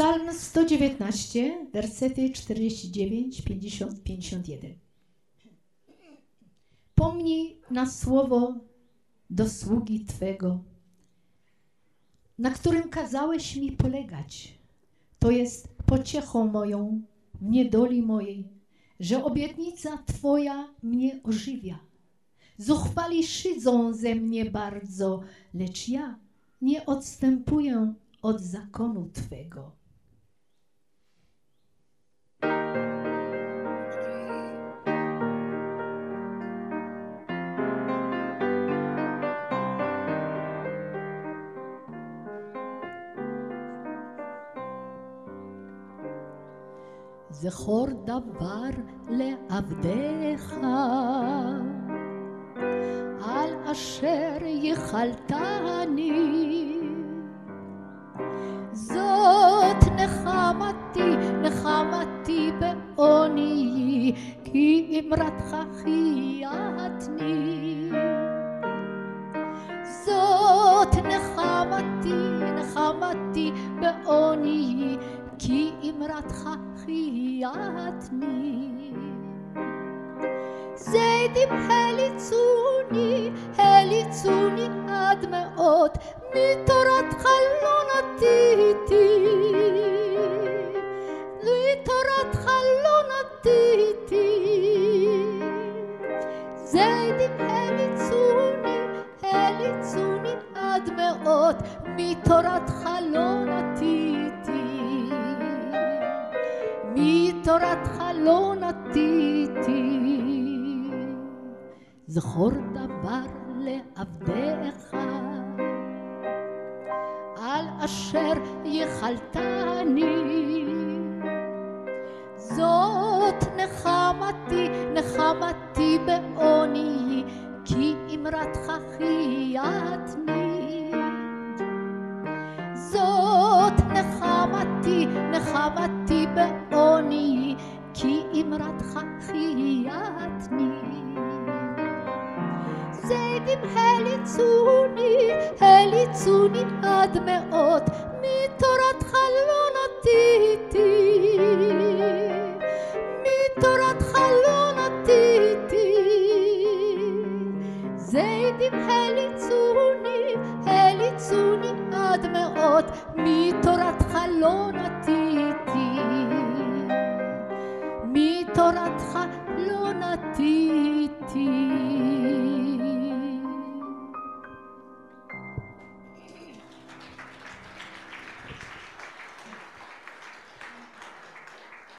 Psalm 119, wersety 49, 50, 51. Pomnij na słowo do sługi Twego, na którym kazałeś mi polegać. To jest pociechą moją w niedoli mojej, że obietnica Twoja mnie ożywia. Zuchwali szydzą ze mnie bardzo, lecz ja nie odstępuję od zakonu Twego. זכור דבר לעבדיך, על אשר ייחלתני. זאת נחמתי, נחמתי בעוני, כי אמרתך חייתני. זאת נחמתי, נחמתי בעוני, כי אמרתך חייתני. זדים הליצוני, הליצוני עד מאוד, מתורתך לא נטיתי. מתורתך לא נטיתי. זדים הליצוני, הליצוני עד מאוד, מתורתך לא נטיתי. מתורתך לא נטיתי. זכור דבר לעבדיך, על אשר ייחלתני. זאת נחמתי, נחמתי בעוני, כי אמרתך חייתני. זאת נחמתי, נחמתי אמרתך חייתני. זדים הליצוני, הליצוני עד מאוד, מתורתך לא נטיתי. מתורתך לא נטיתי. זדים הליצוני, הליצוני עד מאוד, מתורתך לא נטיתי. תורתך לא, לא נתיר.